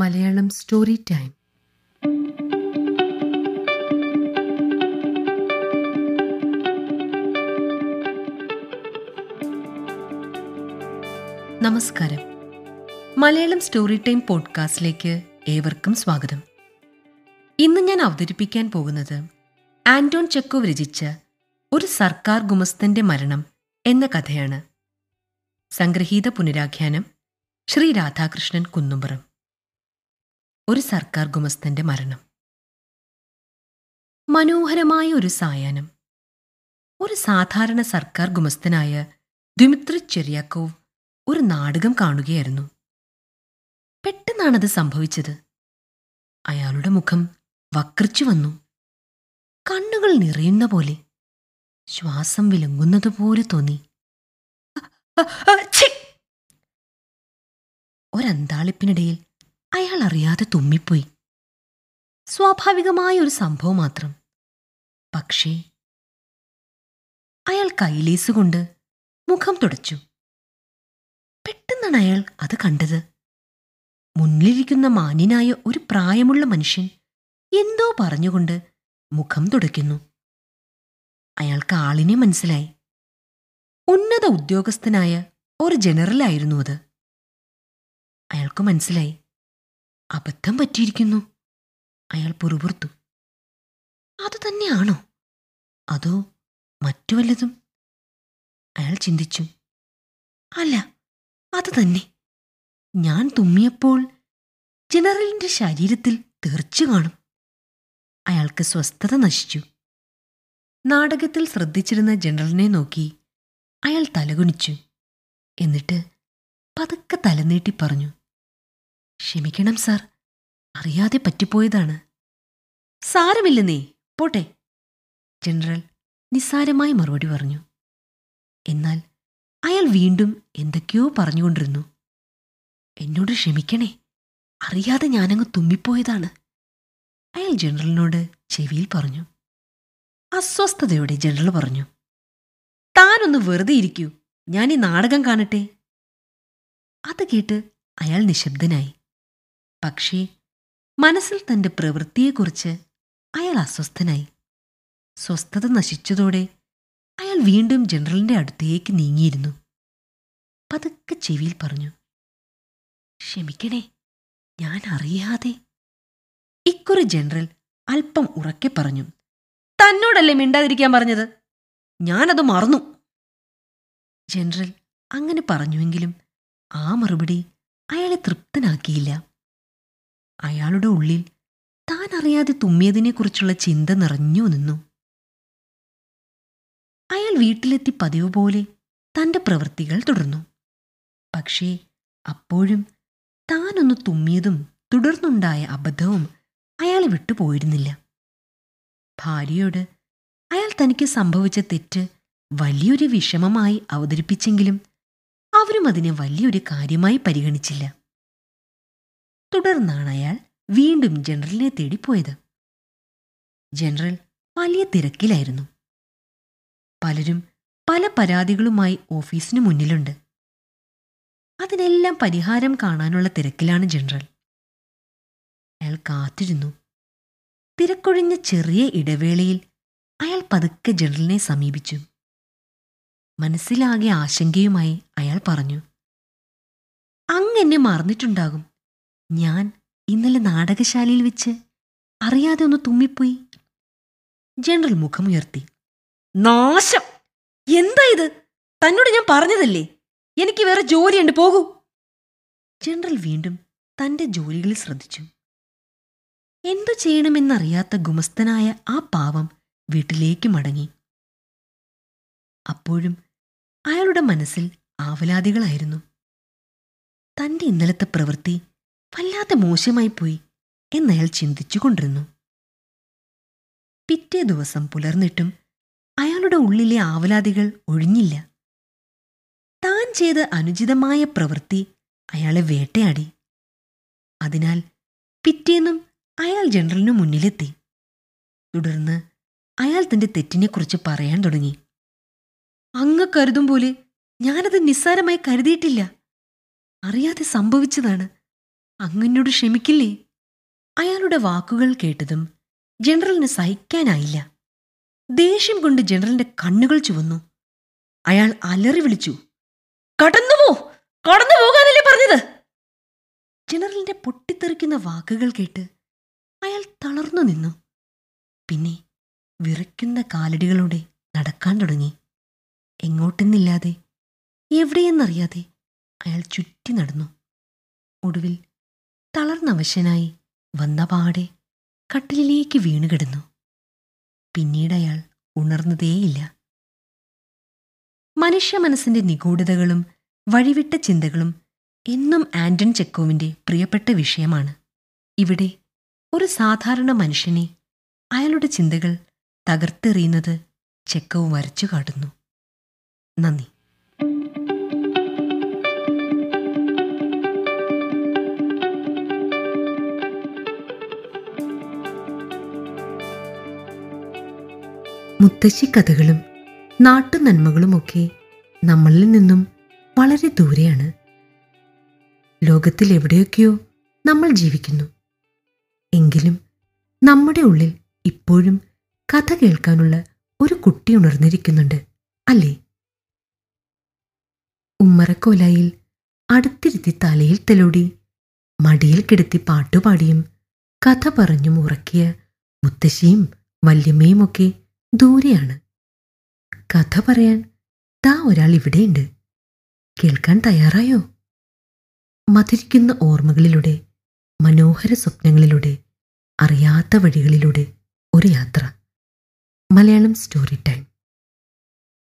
Malayalam story time നമസ്കാരം. Malayalam story time പോഡ്കാസ്റ്റിലേക്ക് ഏവർക്കും സ്വാഗതം. ഇന്ന് ഞാൻ അവതരിപ്പിക്കാൻ പോകുന്നത് ആന്റോൺ ചെക്കോവ് രചിച്ച ഒരു സർക്കാർ ഗുമസ്തന്റെ മരണം എന്ന കഥയാണ്. സംഗ്രഹീത പുനരാഖ്യാനം ശ്രീ രാധാകൃഷ്ണൻ കുന്നുംപുറം. ഒരു സർക്കാർ ഗുമസ്തന്റെ മരണം. മനോഹരമായ ഒരു സായാഹ്നം. ഒരു സാധാരണ സർക്കാർ ഗുമസ്തനായ ദ്വിമിത്രി ചെറിയാക്കോവ് ഒരു നാടകം കാണുകയായിരുന്നു. പെട്ടെന്നാണത് സംഭവിച്ചത്. അയാളുടെ മുഖം വക്രിച്ചു വന്നു. കണ്ണുകൾ നിറയുന്ന പോലെ. ശ്വാസം വിലങ്ങുന്നതുപോലെ തോന്നി. ഒരന്താളിപ്പിനിടയിൽ അയാൾ അറിയാതെ തുമ്മിപ്പോയി. സ്വാഭാവികമായ ഒരു സംഭവം മാത്രം. പക്ഷേ അയാൾ കൈലേസുകൊണ്ട് മുഖം തുടച്ചു. പെട്ടെന്നാണ് അയാൾ അത് കണ്ടത്. മുന്നിലിരിക്കുന്ന മാന്യനായ ഒരു പ്രായമുള്ള മനുഷ്യൻ എന്തോ പറഞ്ഞുകൊണ്ട് മുഖം തുടയ്ക്കുന്നു. അയാൾക്ക് ആളിനെ മനസ്സിലായി. ഉന്നത ഉദ്യോഗസ്ഥനായ ഒരു ജനറലായിരുന്നു അത്. അയാൾക്ക് മനസ്സിലായി. അബദ്ധം പറ്റിയിരിക്കുന്നു. അയാൾ പുറപുറത്തു. അത് തന്നെയാണോ? അതോ മറ്റു വല്ലതും? അയാൾ ചിന്തിച്ചു. അല്ല അത് തന്നെ. ഞാൻ തുമ്മിയപ്പോൾ ജനറലിന്റെ ശരീരത്തിൽ തീർച്ചു കാണും. അയാൾക്ക് സ്വസ്ഥത നശിച്ചു. നാടകത്തിൽ ശ്രദ്ധിച്ചിരുന്ന ജനറലിനെ നോക്കി അയാൾ തലകുണിച്ചു എന്നിട്ട് പതുക്കെ തലനീട്ടി പറഞ്ഞു. ക്ഷമിക്കണം സാർ. അറിയാതെ പറ്റിപ്പോയതാണ്. സാരമില്ലെന്നേ പോട്ടെ. ജനറൽ നിസ്സാരമായി മറുപടി പറഞ്ഞു. എന്നാൽ അയാൾ വീണ്ടും എന്തൊക്കെയോ പറഞ്ഞുകൊണ്ടിരുന്നു. എന്നോട് ക്ഷമിക്കണേ. അറിയാതെ ഞാനങ്ങ് തുമ്മിപ്പോയതാണ്. അയാൾ ജനറലിനോട് ചെവിയിൽ പറഞ്ഞു. അസ്വസ്ഥതയോടെ ജനറൽ പറഞ്ഞു. താനൊന്ന് വെറുതെ ഇരിക്കൂ. ഈ നാടകം കാണട്ടെ. അത് കേട്ട് അയാൾ നിശബ്ദനായി. പക്ഷേ മനസ്സിൽ തന്റെ പ്രവൃത്തിയെക്കുറിച്ച് അയാൾ അസ്വസ്ഥനായി. സ്വസ്ഥത നശിച്ചതോടെ അയാൾ വീണ്ടും ജനറലിന്റെ അടുത്തേക്ക് നീങ്ങിയിരുന്നു. പതുക്കെ ചെവിയിൽ പറഞ്ഞു ക്ഷമിക്കണേ ഞാൻ അറിയാതെ. ഇക്കുറി ജനറൽ അല്പം ഉറക്കെ പറഞ്ഞു തന്നോടല്ലേ മിണ്ടാതിരിക്കാൻ പറഞ്ഞത്? ഞാനത് മറന്നു. ജനറൽ അങ്ങനെ പറഞ്ഞുവെങ്കിലും ആ മറുപടി അയാളെ തൃപ്തനാക്കിയില്ല. അയാളുടെ ഉള്ളിൽ താൻ അറിയാതെ തുമ്മിയതിനെക്കുറിച്ചുള്ള ചിന്ത നിറഞ്ഞു നിന്നു. അയാൾ വീട്ടിലെത്തി പതിവ് പോലെ തന്റെ പ്രവൃത്തികൾ തുടർന്നു. പക്ഷേ അപ്പോഴും താനൊന്ന് തുമ്മിയതും തുടർന്നുണ്ടായ അബദ്ധവും അയാളെ വിട്ടുപോയിരുന്നില്ല ഭാര്യയോട് അയാൾ തനിക്ക് സംഭവിച്ച തെറ്റ് വലിയൊരു വിഷമമായി അവതരിപ്പിച്ചെങ്കിലും അവരും അതിനെ വലിയൊരു കാര്യമായി പരിഗണിച്ചില്ല. തുടർന്നാണ് അയാൾ വീണ്ടും ജനറലിനെ പോയത് ജനറൽ വലിയ തിരക്കിലായിരുന്നു. പലരും പല പരാതികളുമായി ഓഫീസിന് മുന്നിലുണ്ട്. അതിനെല്ലാം പരിഹാരം കാണാനുള്ള തിരക്കിലാണ് ജനറൽ. അയാൾ കാത്തിരുന്നു. തിരക്കൊഴിഞ്ഞ ചെറിയ ഇടവേളയിൽ അയാൾ പതുക്കെ ജനറലിനെ സമീപിച്ചു. മനസ്സിലാകെ ആശങ്കയുമായി അയാൾ പറഞ്ഞു അങ്ങെന്നെ മറന്നിട്ടുണ്ടാകും. ഞാൻ ഇന്നലെ നാടകശാലയിൽ വെച്ച് അറിയാതെ ഒന്ന് തുമ്മിപ്പോയി. ജനറൽ മുഖമുയർത്തി. നാശം! എന്താ ഇത്? തന്നോട് ഞാൻ പറഞ്ഞതല്ലേ? എനിക്ക് വേറെ ജോലിയുണ്ട് പോകൂ. ജനറൽ വീണ്ടും തന്റെ ജോലികളിൽ ശ്രദ്ധിച്ചു. എന്തു ചെയ്യണമെന്നറിയാത്ത ഗുമസ്തനായ ആ പാവം വീട്ടിലേക്ക് മടങ്ങി. അപ്പോഴും അയാളുടെ മനസ്സിൽ ആവലാതികളായിരുന്നു. തന്റെ ഇന്നലത്തെ പ്രവൃത്തി വല്ലാതെ മോശമായി പോയി എന്നയാൾ ചിന്തിച്ചുകൊണ്ടിരുന്നു പിറ്റേ ദിവസം പുലർന്നിട്ടും അയാളുടെ ഉള്ളിലെ ആവലാതികൾ ഒഴിഞ്ഞില്ല. താൻ ചെയ്ത അനുചിതമായ പ്രവൃത്തി അയാളെ വേട്ടയാടി. അതിനാൽ പിറ്റേന്നും അയാൾ ജനറലിനു മുന്നിലെത്തി. തുടർന്ന് അയാൾ തന്റെ തെറ്റിനെക്കുറിച്ച് പറയാൻ തുടങ്ങി. അങ്ങ് കരുതും പോലെ ഞാനത് നിസ്സാരമായി കരുതിയിട്ടില്ല. അറിയാതെ സംഭവിച്ചതാണ്. അങ്ങനോട് ക്ഷമിക്കില്ലേ? അയാളുടെ വാക്കുകൾ കേട്ടതും ജനറലിന് സഹിക്കാനായില്ല. ദേഷ്യം കൊണ്ട് ജനറലിന്റെ കണ്ണുകൾ ചുവന്നു. അയാൾ അലറി വിളിച്ചു കടന്നുപോ! കടന്നു പോകാനല്ലേ പറഞ്ഞത്? ജനറലിന്റെ പൊട്ടിത്തെറിക്കുന്ന വാക്കുകൾ കേട്ട് അയാൾ തളർന്നു നിന്നു. പിന്നെ വിറയ്ക്കുന്ന കാലടികളോടെ നടക്കാൻ തുടങ്ങി. എങ്ങോട്ടെന്നില്ലാതെ എവിടെയെന്നറിയാതെ അയാൾ ചുറ്റി നടന്നു. ഒടുവിൽ തളർന്നവശനായി വന്ന പാടെ കട്ടിലിലേക്ക് വീണുകിടന്നു പിന്നീട് അയാൾ ഉണർന്നതേയില്ല. മനുഷ്യ മനസ്സിന്റെ നിഗൂഢതകളും വഴിവിട്ട ചിന്തകളും എന്നും ആന്റൺ ചെക്കോവിന്റെ പ്രിയപ്പെട്ട വിഷയമാണ്. ഇവിടെ ഒരു സാധാരണ മനുഷ്യനെ അയാളുടെ ചിന്തകൾ തകർത്തെറിയുന്നത് ചെക്കവ് വരച്ചു കാട്ടുന്നു. നന്ദി. മുത്തശ്ശി കഥകളും നാട്ടു നന്മകളുമൊക്കെ നമ്മളിൽ നിന്നും വളരെ ദൂരെയാണ്. ലോകത്തിൽ എവിടെയൊക്കെയോ നമ്മൾ ജീവിക്കുന്നു. എങ്കിലും നമ്മുടെ ഉള്ളിൽ ഇപ്പോഴും കഥ കേൾക്കാനുള്ള ഒരു കുട്ടി ഉണർന്നിരിക്കുന്നുണ്ട് അല്ലേ? ഉമ്മറക്കോലായിൽ അടുത്തിരുത്തി തലയിൽ തെലോടി മടിയിൽ കിടത്തി പാട്ടുപാടിയും കഥ പറഞ്ഞും ഉറക്കിയ മുത്തശ്ശിയും വല്യമ്മയുമൊക്കെ ദൂരെയാണ്. കഥ പറയാൻ താ ഒരാൾ ഇവിടെയുണ്ട്. കേൾക്കാൻ തയ്യാറായോ? മധുരിക്കുന്ന ഓർമ്മകളിലൂടെ മനോഹര സ്വപ്നങ്ങളിലൂടെ അറിയാത്ത വഴികളിലൂടെ ഒരു യാത്ര. Malayalam story time.